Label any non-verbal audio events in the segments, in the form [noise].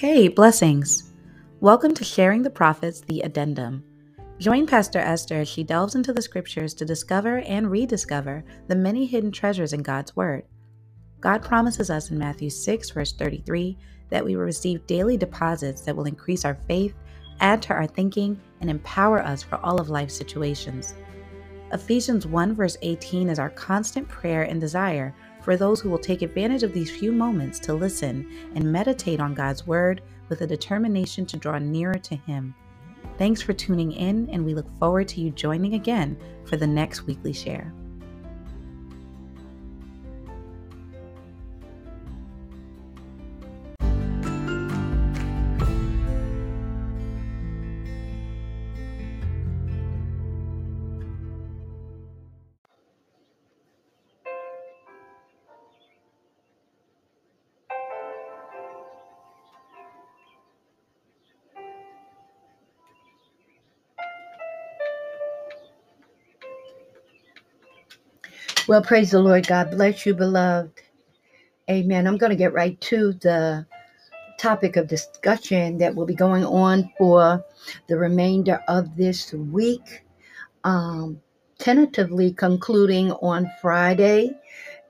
Hey, blessings. Welcome to Sharing the Profits, the Addendum. Join Pastor Esther as she delves into the scriptures to discover and rediscover the many hidden treasures in God's Word. God promises us in Matthew 6, verse 33, that we will receive daily deposits that will increase our faith, add to our thinking, and empower us for all of life's situations. Ephesians 1, verse 18 is our constant prayer and desire for those who will take advantage of these few moments to listen and meditate on God's Word with a determination to draw nearer to Him. Thanks for tuning in, and we look forward to you joining again for the next weekly share. Well, praise the Lord. God bless you, beloved. Amen. I'm going to get right to the topic of discussion that will be going on for the remainder of this week. Um, tentatively concluding on Friday.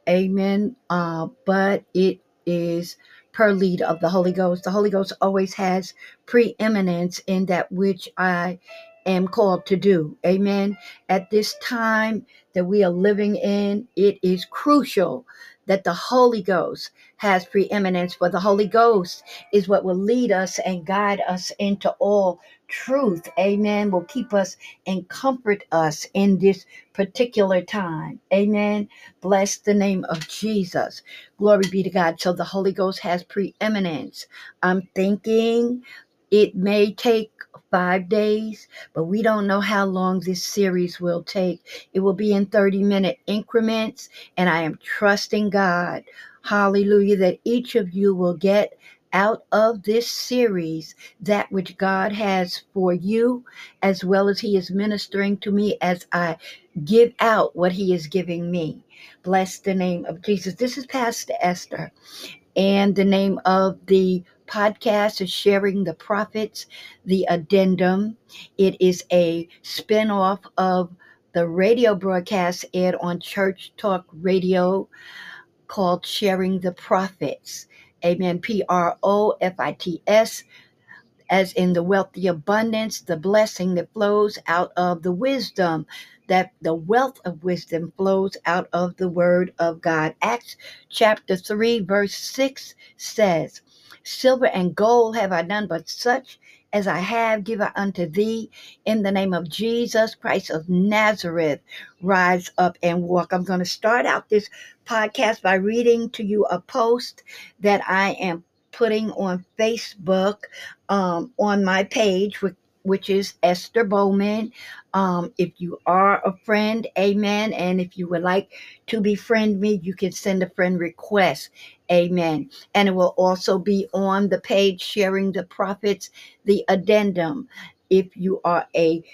Amen. Uh, but it is per lead of the Holy Ghost. The Holy Ghost always has preeminence in that which I am called to do. Amen. At this time that we are living in, it is crucial that the Holy Ghost has preeminence, for the Holy Ghost is what will lead us and guide us into all truth. Amen. Will keep us and comfort us in this particular time. Amen. Bless the name of Jesus. Glory be to God. So the Holy Ghost has preeminence. I'm thinking it may take five days, but we don't know how long this series will take. It will be in 30 minute increments, and I am trusting God, hallelujah, that each of you will get out of this series that which God has for you, as well as He is ministering to me as I give out what He is giving me. Bless the name of Jesus. This is Pastor Esther, and the name of the podcast is Sharing the Profits, the addendum. It is a spinoff of the radio broadcast aired on Church Talk Radio called Sharing the Profits. Amen. P R O F I T S, as in the wealthy abundance, the blessing that flows out of the wisdom, that the wealth of wisdom flows out of the word of God. Acts chapter 3, verse 6 says, Silver and gold have I none, but such as I have give I unto thee. In the name of Jesus Christ of Nazareth, rise up and walk. I'm going to start out this podcast by reading to you a post that I am putting on Facebook um, on my page, which, is Esther Bowman. Um, if you are a friend, amen. And if you would like to befriend me, you can send a friend request. Amen. And it will also be on the page sharing the profits, the addendum. If you are a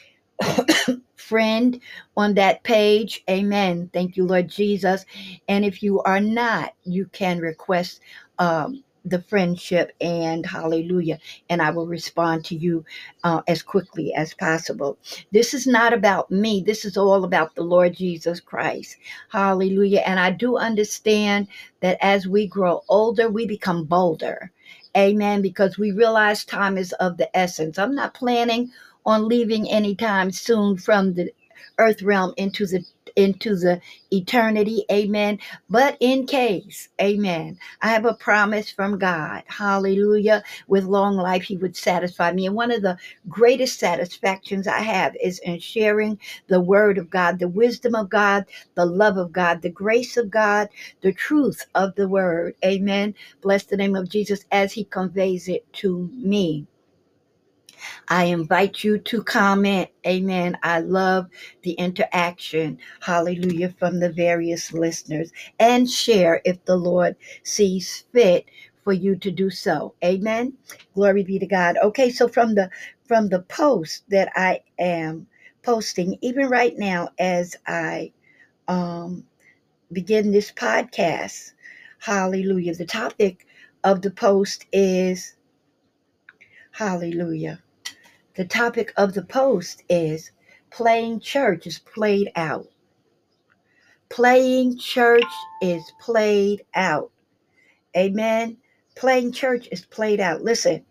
[coughs] friend on that page, amen. Thank you, Lord Jesus. And if you are not, you can request um, the friendship and hallelujah. And I will respond to you uh, as quickly as possible. This is not about me. This is all about the Lord Jesus Christ. Hallelujah. And I do understand that as we grow older, we become bolder. Amen. Because we realize time is of the essence. I'm not planning on leaving anytime soon from the earth realm into the into the eternity. Amen. But in case, amen, I have a promise from God. Hallelujah. With long life, He would satisfy me. And one of the greatest satisfactions I have is in sharing the word of God, the wisdom of God, the love of God, the grace of God, the truth of the word. Amen. Bless the name of Jesus as He conveys it to me. I invite you to comment. Amen. I love the interaction. Hallelujah. From the various listeners and share if the Lord sees fit for you to do so. Amen. Glory be to God. Okay, so from the from the post that I am posting, even right now as I um begin this podcast, hallelujah. The topic of the post is Hallelujah. The topic of the post is playing church is played out. Playing church is played out. Amen. Playing church is played out. Listen,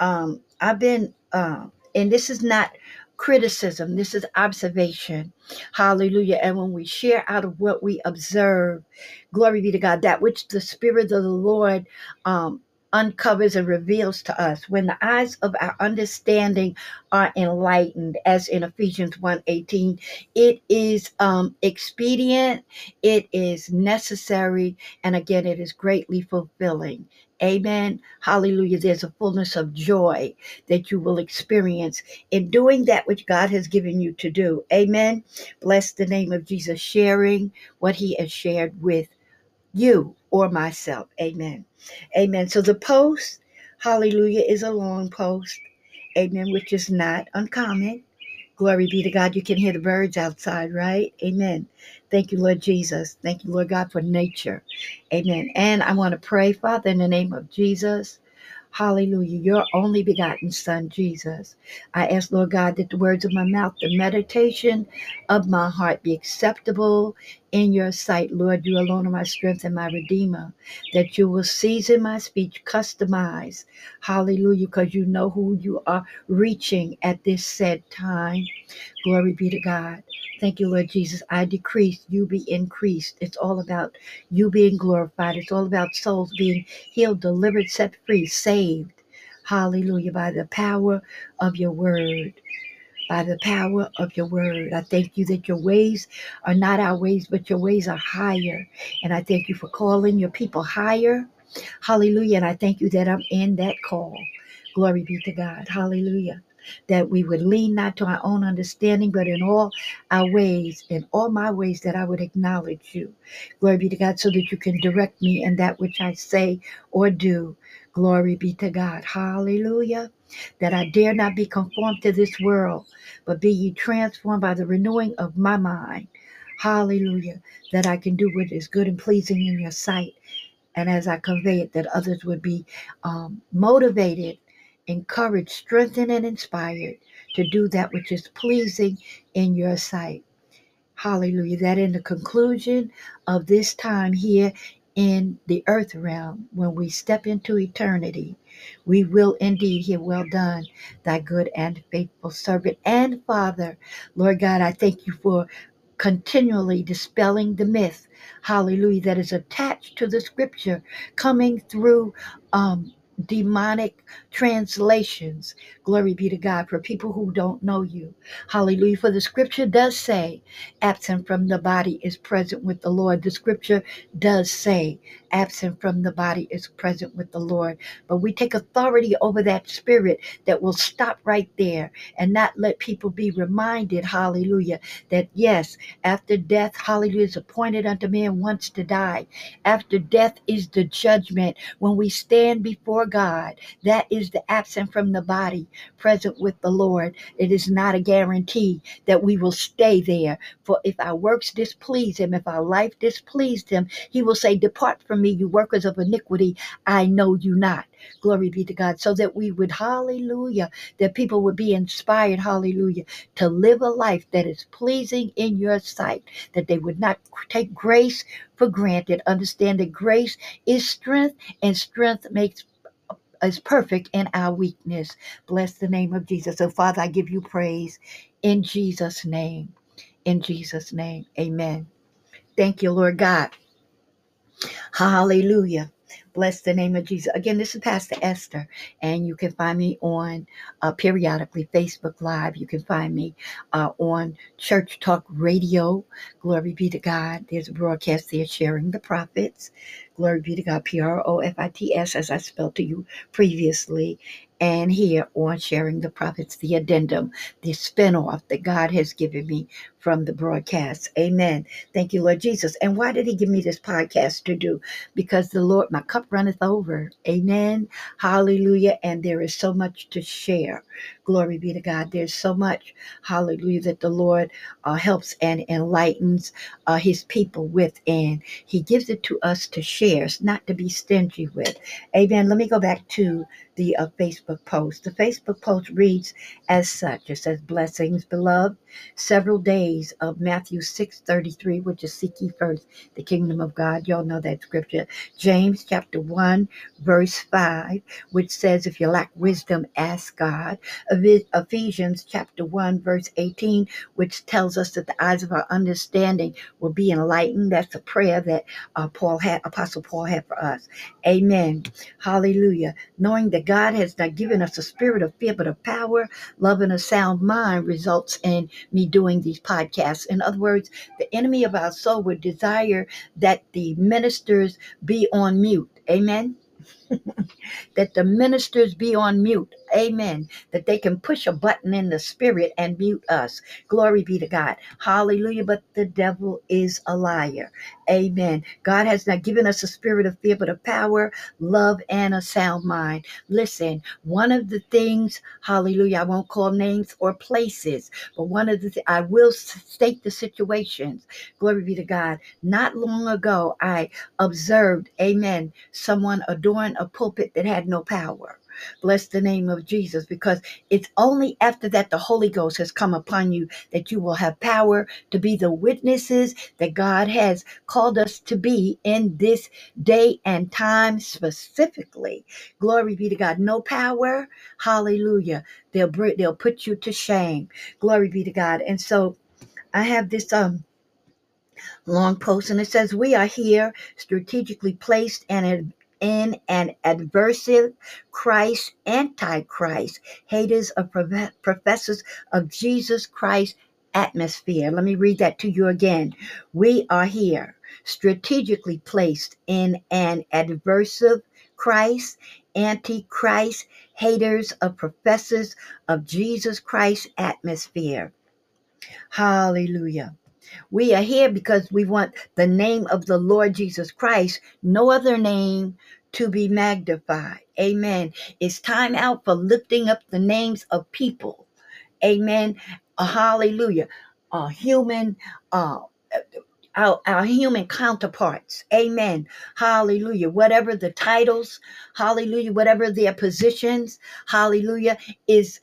um, I've been, uh, and this is not criticism, this is observation. Hallelujah. And when we share out of what we observe, glory be to God, that which the Spirit of the Lord um, uncovers and reveals to us when the eyes of our understanding are enlightened as in ephesians 1.18 it is um, expedient it is necessary and again it is greatly fulfilling. Amen. Hallelujah. There's a fullness of joy that you will experience in doing that which god has given you to do. Amen. Bless the name of jesus. Sharing what he has shared with you or myself. Amen. Amen. So the post, hallelujah, is a long post. Amen, which is not uncommon. Glory be to God. You can hear the birds outside, right? Amen. Thank you, Lord Jesus. Thank you, Lord God, for nature. Amen. And I want to pray, Father, in the name of Jesus. Hallelujah. Your only begotten Son, Jesus. I ask, Lord God, that the words of my mouth, the meditation of my heart be acceptable in your sight. Lord, you alone are my strength and my redeemer. That you will season my speech, customize. Hallelujah, because you know who you are reaching at this said time. Glory be to God. Thank you, Lord Jesus. I decrease, you be increased. It's all about you being glorified. It's all about souls being healed, delivered, set free, saved. Hallelujah. By the power of your word. By the power of your word. I thank you that your ways are not our ways, but your ways are higher. And I thank you for calling your people higher. Hallelujah. And I thank you that I'm in that call. Glory be to God. Hallelujah that we would lean not to our own understanding, but in all our ways, in all my ways, that I would acknowledge you. Glory be to God, so that you can direct me in that which I say or do. Glory be to God. Hallelujah. That I dare not be conformed to this world, but be ye transformed by the renewing of my mind. Hallelujah. That I can do what is good and pleasing in your sight. And as I convey it, that others would be um, motivated encouraged, strengthened, and inspired to do that which is pleasing in your sight. Hallelujah. That in the conclusion of this time here in the earth realm, when we step into eternity, we will indeed hear, Well done, thy good and faithful servant and Father. Lord God, I thank you for continually dispelling the myth, hallelujah, that is attached to the scripture coming through um, demonic translations. Glory be to God for people who don't know you. Hallelujah. For the scripture does say, absent from the body is present with the Lord. The scripture does say, absent from the body is present with the Lord. But we take authority over that spirit that will stop right there and not let people be reminded, hallelujah, that yes, after death, hallelujah, is appointed unto man once to die. After death is the judgment. When we stand before God, that is the absent from the body, present with the Lord. It is not a guarantee that we will stay there. For if our works displease him, if our life displeased him, he will say, Depart from me, you workers of iniquity. I know you not. Glory be to God. So that we would, hallelujah, that people would be inspired, hallelujah, to live a life that is pleasing in your sight, that they would not take grace for granted. Understand that grace is strength, and strength makes is perfect in our weakness. Bless the name of Jesus. So, Father, I give you praise in Jesus' name. In Jesus' name, amen. Thank you, Lord God. Hallelujah. Bless the name of Jesus. Again, this is Pastor Esther, and you can find me on uh, periodically Facebook Live. You can find me uh, on Church Talk Radio. Glory be to God. There's a broadcast there sharing the profits. Glory be to God. P R O F I T S, as I spelled to you previously. And here on Sharing the Profits, the addendum, the spinoff that God has given me from the broadcast. Amen. Thank you, Lord Jesus. And why did He give me this podcast to do? Because the Lord, my cup runneth over. Amen. Hallelujah. And there is so much to share. Glory be to God. There's so much, hallelujah, that the Lord uh, helps and enlightens uh, his people with, and he gives it to us to share, not to be stingy with. Amen. Let me go back to the uh, Facebook post. The Facebook post reads as such. It says, Blessings, beloved. Several days of Matthew 6:33, which is seek ye first the kingdom of God. Y'all know that scripture. James chapter 1, verse 5, which says, If you lack wisdom, ask God. Ephesians chapter 1, verse 18, which tells us that the eyes of our understanding will be enlightened. That's a prayer that uh, Paul had, Apostle Paul had for us. Amen. Hallelujah. Knowing that God has not given us a spirit of fear, but of power, love, and a sound mind results in me doing these podcasts. In other words, the enemy of our soul would desire that the ministers be on mute. Amen [laughs] that the ministers be on mute. Amen. That they can push a button in the spirit and mute us. Glory be to God. Hallelujah. But the devil is a liar. Amen. God has not given us a spirit of fear, but of power, love, and a sound mind. Listen, one of the things, hallelujah, I won't call names or places, but one of the, th- I will state the situations. Glory be to God. Not long ago, I observed, amen, someone adorn a pulpit that had no power. Bless the name of Jesus because it's only after that the Holy Ghost has come upon you that you will have power to be the witnesses that God has called us to be in this day and time specifically. Glory be to God. No power. Hallelujah. They'll they'll put you to shame. Glory be to God. And so I have this um long post and it says we are here strategically placed and in an adversive Christ, antichrist, haters of professors of Jesus Christ atmosphere. Let me read that to you again. We are here, strategically placed in an adversive Christ, antichrist, haters of professors of Jesus Christ atmosphere. Hallelujah. We are here because we want the name of the Lord Jesus Christ, no other name to be magnified. Amen. It's time out for lifting up the names of people. Amen. Uh, hallelujah. Uh, human, uh, our, our human counterparts. Amen. Hallelujah. Whatever the titles, hallelujah, whatever their positions, hallelujah, is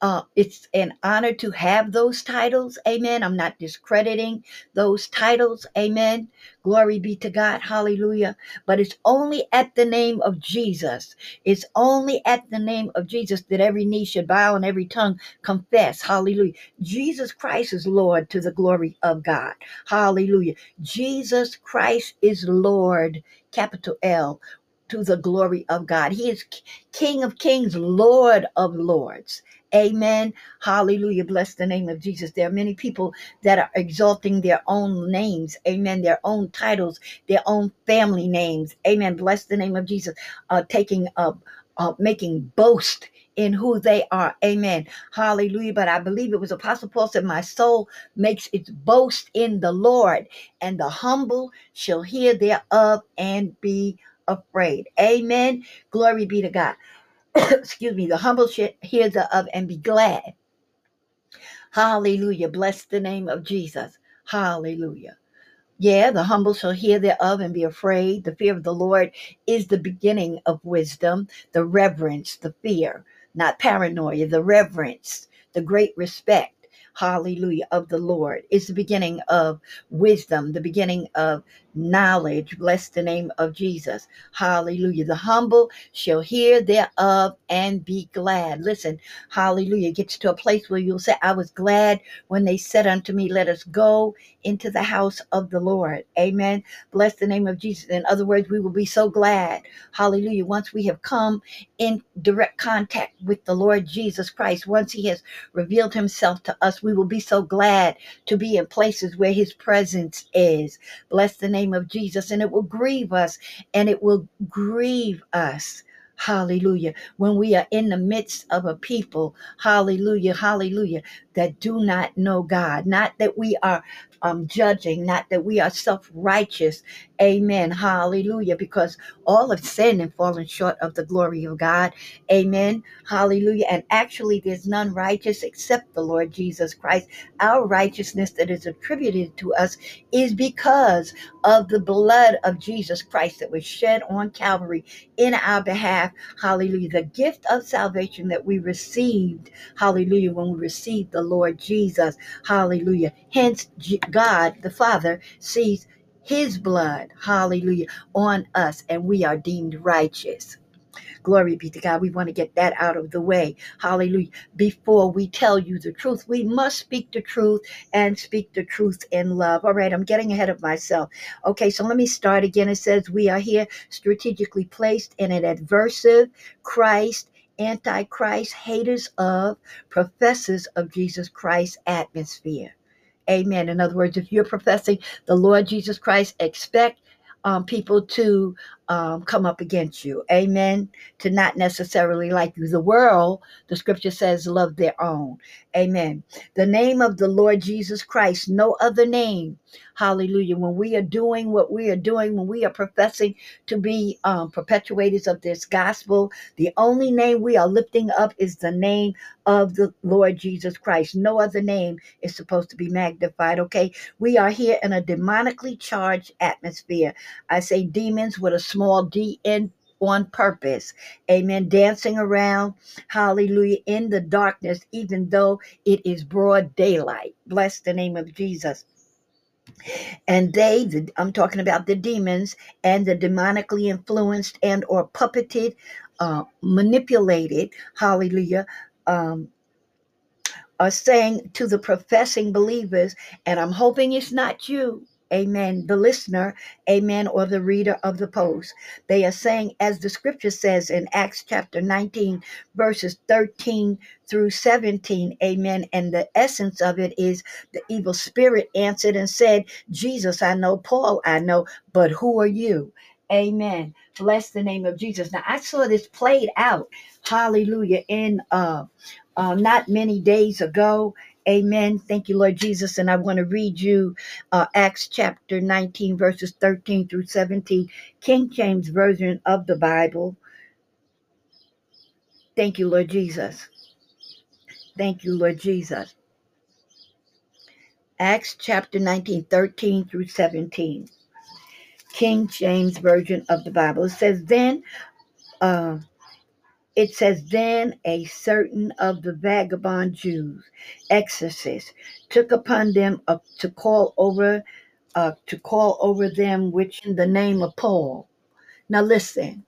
uh, it's an honor to have those titles. Amen. I'm not discrediting those titles. Amen. Glory be to God. Hallelujah. But it's only at the name of Jesus. It's only at the name of Jesus that every knee should bow and every tongue confess. Hallelujah. Jesus Christ is Lord to the glory of God. Hallelujah. Jesus Christ is Lord, capital L, to the glory of God. He is King of kings, Lord of lords. Amen. Hallelujah. Bless the name of Jesus. There are many people that are exalting their own names. Amen. Their own titles, their own family names. Amen. Bless the name of Jesus. Uh, taking up, uh, making boast in who they are. Amen. Hallelujah. But I believe it was Apostle Paul said, My soul makes its boast in the Lord, and the humble shall hear thereof and be afraid. Amen. Glory be to God. [coughs] excuse me, the humble hear thereof and be glad. Hallelujah. Bless the name of Jesus. Hallelujah. Yeah, the humble shall hear thereof and be afraid. The fear of the Lord is the beginning of wisdom, the reverence, the fear, not paranoia, the reverence, the great respect hallelujah, of the Lord. It's the beginning of wisdom, the beginning of knowledge. Bless the name of Jesus. Hallelujah. The humble shall hear thereof and be glad. Listen, hallelujah. It gets to a place where you'll say, I was glad when they said unto me, Let us go into the house of the Lord. Amen. Bless the name of Jesus. In other words, we will be so glad. Hallelujah. Once we have come in direct contact with the Lord Jesus Christ, once he has revealed himself to us, we will be so glad to be in places where his presence is. Bless the name of Jesus. And it will grieve us and it will grieve us. Hallelujah. When we are in the midst of a people, hallelujah, hallelujah, that do not know God. Not that we are um, judging, not that we are self righteous. Amen. Hallelujah. Because all have sinned and fallen short of the glory of God. Amen. Hallelujah. And actually, there's none righteous except the Lord Jesus Christ. Our righteousness that is attributed to us is because of the blood of Jesus Christ that was shed on Calvary in our behalf. Hallelujah. The gift of salvation that we received. Hallelujah. When we received the Lord Jesus. Hallelujah. Hence, God the Father sees his blood, hallelujah, on us, and we are deemed righteous. Glory be to God. We want to get that out of the way. Hallelujah. Before we tell you the truth, we must speak the truth and speak the truth in love. All right, I'm getting ahead of myself. Okay, so let me start again. It says, We are here strategically placed in an adversive Christ antichrist, haters of, professors of Jesus Christ atmosphere. Amen. In other words, if you're professing the Lord Jesus Christ, expect um, people to um, come up against you. Amen. To not necessarily like you. The world, the scripture says, love their own. Amen. The name of the Lord Jesus Christ, no other name. Hallelujah. When we are doing what we are doing, when we are professing to be um, perpetuators of this gospel, the only name we are lifting up is the name of the Lord Jesus Christ. No other name is supposed to be magnified. Okay. We are here in a demonically charged atmosphere. I say demons with a small d in on purpose. Amen. Dancing around, hallelujah, in the darkness, even though it is broad daylight. Bless the name of Jesus. And they, the, I'm talking about the demons and the demonically influenced and or puppeted, uh, manipulated, hallelujah, um, are saying to the professing believers, and I'm hoping it's not you, amen, the listener, amen, or the reader of the post. They are saying, as the scripture says in Acts chapter 19, verses 13 through 17, amen. And the essence of it is the evil spirit answered and said, Jesus, I know, Paul, I know, but who are you? Amen. Bless the name of Jesus. Now I saw this played out, hallelujah, in uh uh, not many days ago. Amen. Thank you, Lord Jesus. And I want to read you uh, Acts chapter 19, verses 13 through 17, King James Version of the Bible. Thank you, Lord Jesus. Thank you, Lord Jesus. Acts chapter 19, 13 through 17. King James Version of the Bible. It says, Then uh, it says, Then a certain of the vagabond Jews, exorcists, took upon them uh, to call over uh, to call over them which in the name of Paul. Now listen,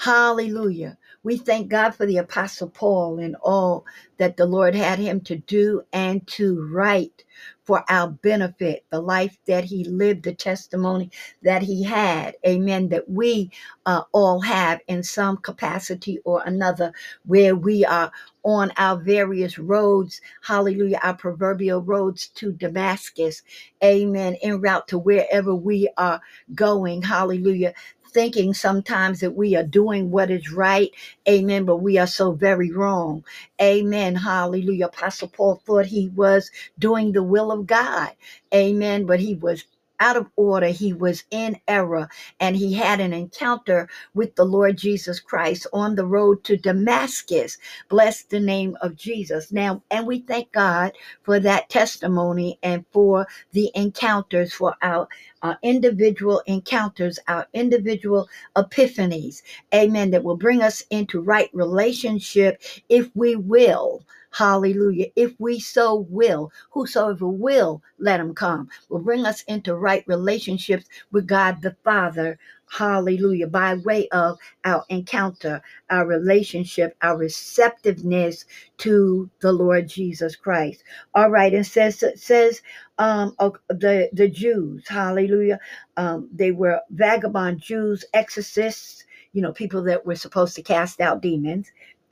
hallelujah. We thank God for the Apostle Paul and all that the Lord had him to do and to write for our benefit, the life that he lived, the testimony that he had. Amen. That we uh, all have in some capacity or another, where we are on our various roads. Hallelujah. Our proverbial roads to Damascus. Amen. En route to wherever we are going. Hallelujah thinking sometimes that we are doing what is right. Amen. But we are so very wrong. Amen. Hallelujah. Apostle Paul thought he was doing the will of God. Amen. But he was out of order. He was in error and he had an encounter with the Lord Jesus Christ on the road to Damascus. Bless the name of Jesus. Now, and we thank God for that testimony and for the encounters, for our uh, individual encounters, our individual epiphanies. Amen. That will bring us into right relationship if we will. Hallelujah. If we so will, whosoever will, let him come. Will bring us into right relationships with God the Father. Hallelujah. By way of our encounter, our relationship, our receptiveness to the Lord Jesus Christ. All right. And says, says, um, the, the Jews, hallelujah. Um, they were vagabond Jews, exorcists, you know, people that were supposed to cast out demons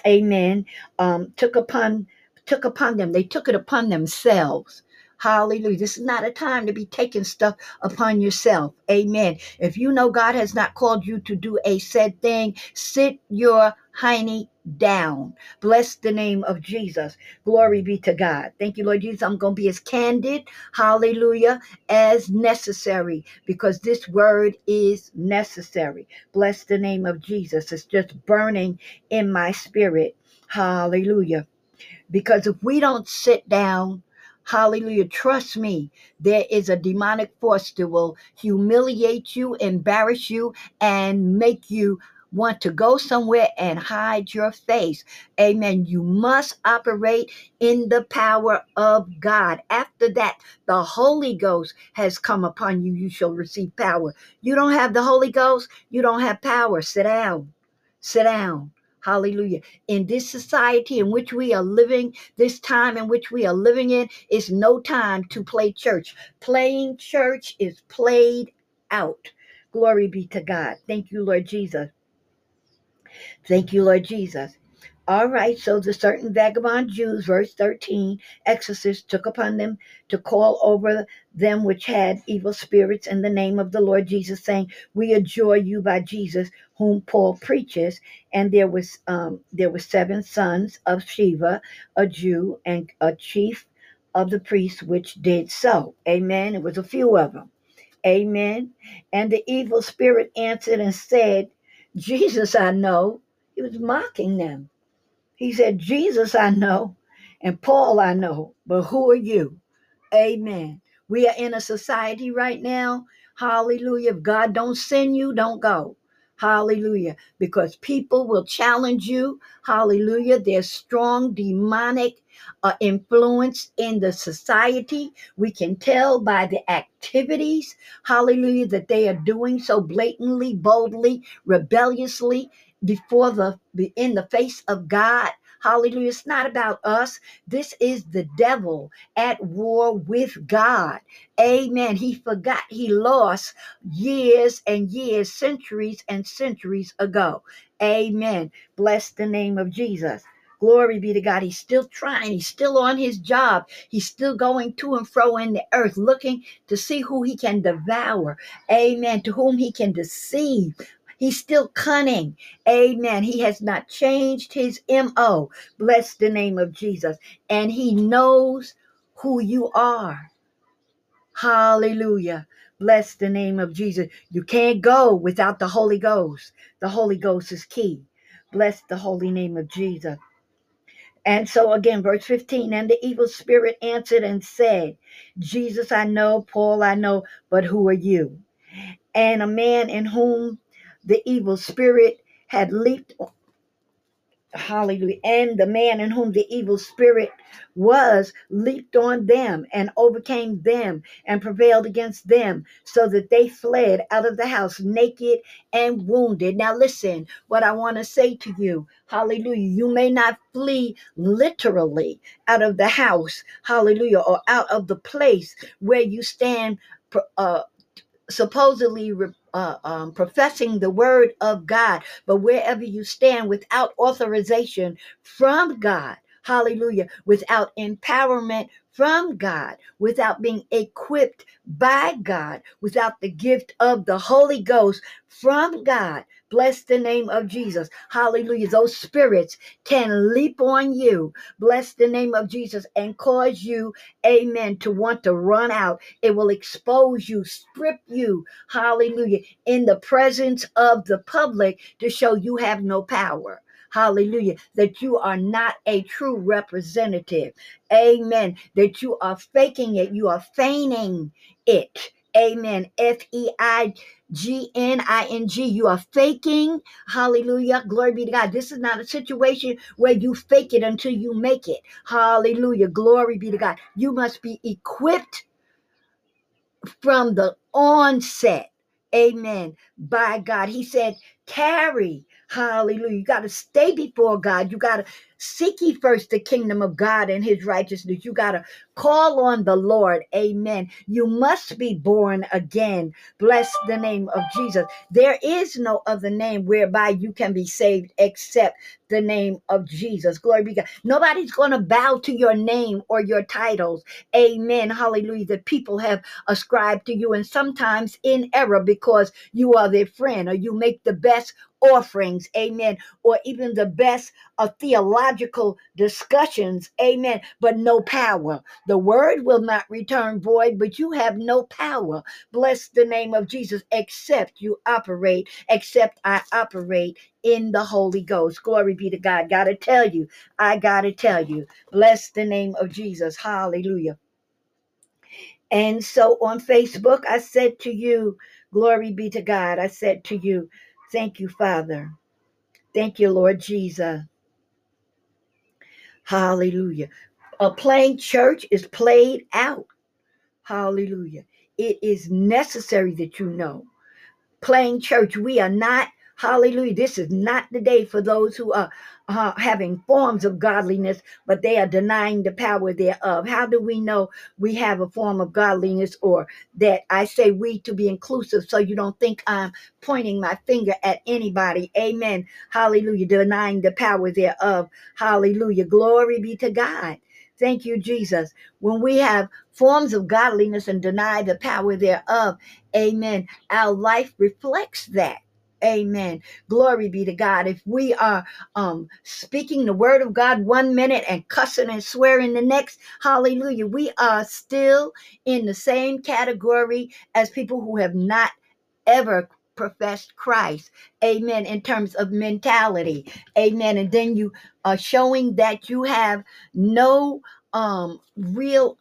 amen. Um, took upon took upon them. They took it upon themselves Hallelujah. This is not a time to be taking stuff upon yourself. Amen. If you know God has not called you to do a said thing, sit your hiney down. Bless the name of Jesus. Glory be to God. Thank you, Lord Jesus. I'm going to be as candid, hallelujah, as necessary because this word is necessary. Bless the name of Jesus. It's just burning in my spirit. Hallelujah. Because if we don't sit down, Hallelujah. Trust me, there is a demonic force that will humiliate you, embarrass you, and make you want to go somewhere and hide your face. Amen. You must operate in the power of God. After that, the Holy Ghost has come upon you. You shall receive power. You don't have the Holy Ghost, you don't have power. Sit down. Sit down. Hallelujah. In this society in which we are living, this time in which we are living in, is no time to play church. Playing church is played out. Glory be to God. Thank you, Lord Jesus. Thank you, Lord Jesus. All right, so the certain vagabond Jews, verse 13, exorcists took upon them to call over them which had evil spirits in the name of the Lord Jesus, saying, We adjure you by Jesus, whom Paul preaches. And there was um, there were seven sons of Sheva, a Jew, and a chief of the priests, which did so. Amen. It was a few of them. Amen. And the evil spirit answered and said, Jesus I know. He was mocking them. He said, Jesus, I know, and Paul, I know, but who are you? Amen. We are in a society right now. Hallelujah. If God don't send you, don't go. Hallelujah. Because people will challenge you. Hallelujah. There's strong demonic uh, influence in the society. We can tell by the activities. Hallelujah. That they are doing so blatantly, boldly, rebelliously before the in the face of God. Hallelujah. It's not about us. This is the devil at war with God. Amen. He forgot he lost years and years, centuries and centuries ago. Amen. Bless the name of Jesus. Glory be to God. He's still trying. He's still on his job. He's still going to and fro in the earth, looking to see who he can devour. Amen. To whom he can deceive. He's still cunning. Amen. He has not changed his MO. Bless the name of Jesus. And he knows who you are. Hallelujah. Bless the name of Jesus. You can't go without the Holy Ghost. The Holy Ghost is key. Bless the holy name of Jesus. And so again, verse 15, and the evil spirit answered and said, Jesus I know, Paul I know, but who are you? And a man in whom the evil spirit had leaped hallelujah and the man in whom the evil spirit was leaped on them and overcame them and prevailed against them so that they fled out of the house naked and wounded. Now listen what i want to say to you hallelujah you may not flee literally out of the house hallelujah or out of the place where you stand uh, supposedly uh, um, professing the word of God, but wherever you stand without authorization from God, hallelujah, without empowerment from God, without being equipped by God, without the gift of the Holy Ghost from God. Bless the name of Jesus. Hallelujah. Those spirits can leap on you. Bless the name of Jesus and cause you, amen, to want to run out. It will expose you, strip you, hallelujah, in the presence of the public to show you have no power hallelujah, that you are not a true representative. Amen. That you are faking it, you are feigning it. Amen. F E I G N I N G. You are faking. Hallelujah. Glory be to God. This is not a situation where you fake it until you make it. Hallelujah. Glory be to God. You must be equipped from the onset. Amen. By God. He said, carry. Hallelujah. You got to stay before God. You got to Seek ye first the kingdom of God and his righteousness. You got to call on the Lord. Amen. You must be born again. Bless the name of Jesus. There is no other name whereby you can be saved except the name of Jesus. Glory be God. Nobody's going to bow to your name or your titles. Amen. Hallelujah. That people have ascribed to you and sometimes in error because you are their friend or you make the best offerings, amen, or even the best of theological discussions, amen, but no power. The word will not return void, but you have no power. Bless the name of Jesus, except you operate, except I operate in the Holy Ghost. Glory be to God. Gotta tell you, I gotta tell you, bless the name of Jesus. Hallelujah. And so on Facebook, I said to you, Glory be to God. I said to you, Thank you, Father. Thank you, Lord Jesus. Hallelujah. A playing church is played out. Hallelujah. It is necessary that you know. Playing church, we are not Hallelujah. This is not the day for those who are uh, having forms of godliness, but they are denying the power thereof. How do we know we have a form of godliness or that I say we to be inclusive so you don't think I'm pointing my finger at anybody? Amen. Hallelujah. Denying the power thereof. Hallelujah. Glory be to God. Thank you, Jesus. When we have forms of godliness and deny the power thereof, amen, our life reflects that. Amen. Glory be to God. If we are um speaking the word of God one minute and cussing and swearing the next, hallelujah, we are still in the same category as people who have not ever professed Christ. Amen. In terms of mentality. Amen. And then you are showing that you have no um real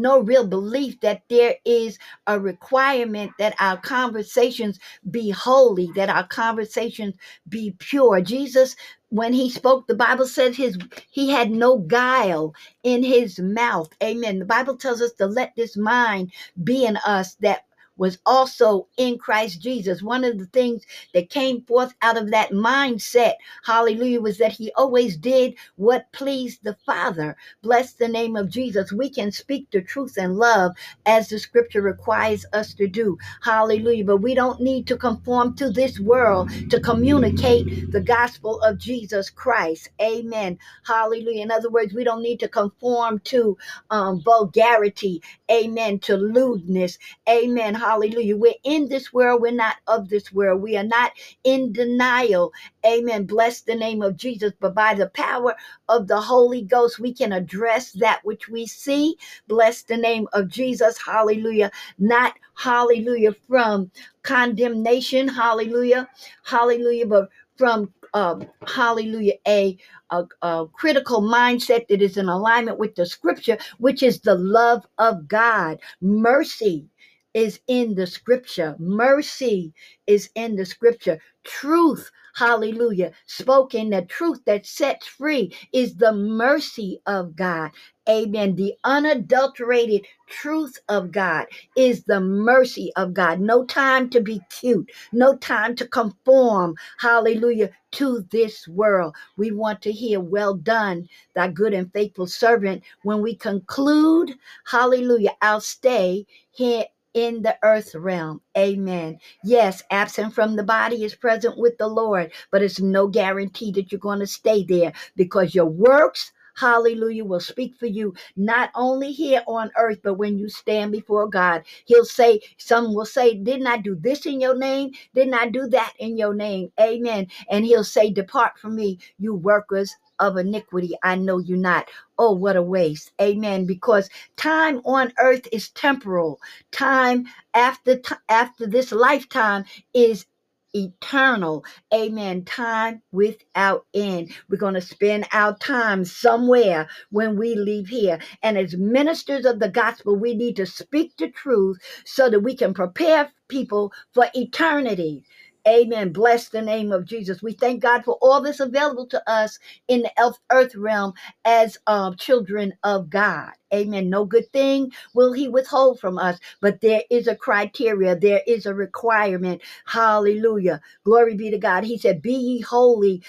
no real belief that there is a requirement that our conversations be holy, that our conversations be pure. Jesus, when he spoke, the Bible says his he had no guile in his mouth. Amen. The Bible tells us to let this mind be in us that was also in Christ Jesus. One of the things that came forth out of that mindset, hallelujah, was that he always did what pleased the Father. Bless the name of Jesus. We can speak the truth and love as the scripture requires us to do. Hallelujah. But we don't need to conform to this world to communicate the gospel of Jesus Christ. Amen. Hallelujah. In other words, we don't need to conform to um, vulgarity. Amen. To lewdness. Amen. Hallelujah. We're in this world. We're not of this world. We are not in denial. Amen. Bless the name of Jesus. But by the power of the Holy Ghost, we can address that which we see. Bless the name of Jesus. Hallelujah. Not hallelujah from condemnation. Hallelujah. Hallelujah. But from um, hallelujah, a, a, a critical mindset that is in alignment with the scripture, which is the love of God, mercy, is in the scripture. Mercy is in the scripture. Truth, hallelujah, spoken, the truth that sets free is the mercy of God. Amen. The unadulterated truth of God is the mercy of God. No time to be cute, no time to conform, hallelujah, to this world. We want to hear, Well done, thy good and faithful servant. When we conclude, hallelujah, I'll stay here in the earth realm. Amen. Yes, absent from the body is present with the Lord, but it's no guarantee that you're going to stay there because your works hallelujah, will speak for you, not only here on earth, but when you stand before God. He'll say, some will say, Didn't I do this in your name? Didn't I do that in your name? Amen. And he'll say, Depart from me, you workers of iniquity. I know you not. Oh, what a waste. Amen. Because time on earth is temporal. Time after t- after this lifetime is eternal. Amen. Time without end. We're going to spend our time somewhere when we leave here. And as ministers of the gospel, we need to speak the truth so that we can prepare people for eternity. Amen. Bless the name of Jesus. We thank God for all this available to us in the earth realm as uh, children of God. Amen. No good thing will He withhold from us, but there is a criteria, there is a requirement. Hallelujah. Glory be to God. He said, Be ye holy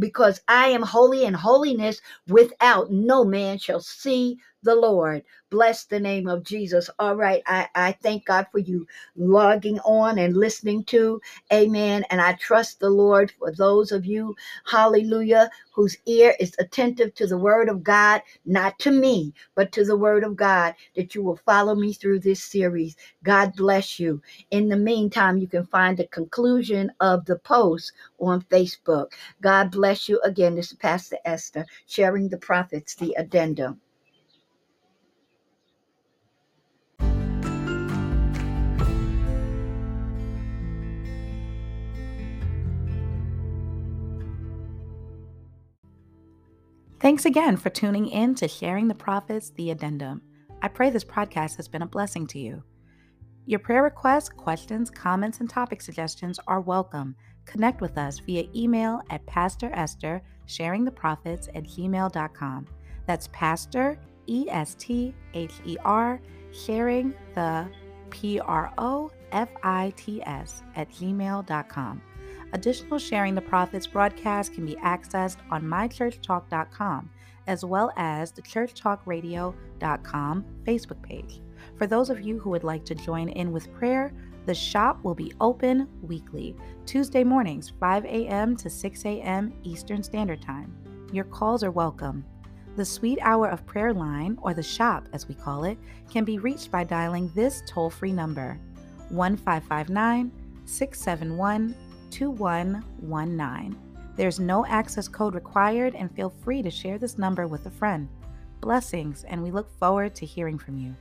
because I am holy and holiness without no man shall see the Lord. Bless the name of Jesus. All right. I, I thank God for you logging on and listening to. Amen. And I trust the Lord for those of you, hallelujah, whose ear is attentive to the word of God, not to me, but to the word of God, that you will follow me through this series. God bless you. In the meantime, you can find the conclusion of the post on Facebook. God bless you again. This is Pastor Esther sharing the profits, the addendum. Thanks again for tuning in to Sharing the Profits, the Addendum. I pray this podcast has been a blessing to you. Your prayer requests, questions, comments, and topic suggestions are welcome. Connect with us via email at Pastor Esther, at gmail.com. That's Pastor, E S T H E R, sharing the P R O F I T S at gmail.com. Additional Sharing the Profits broadcasts can be accessed on mychurchtalk.com as well as the churchtalkradio.com Facebook page. For those of you who would like to join in with prayer, the shop will be open weekly, Tuesday mornings, 5 a.m. to 6 a.m. Eastern Standard Time. Your calls are welcome. The Sweet Hour of Prayer line, or the shop as we call it, can be reached by dialing this toll free number 1559 671 2119. There's no access code required, and feel free to share this number with a friend. Blessings, and we look forward to hearing from you.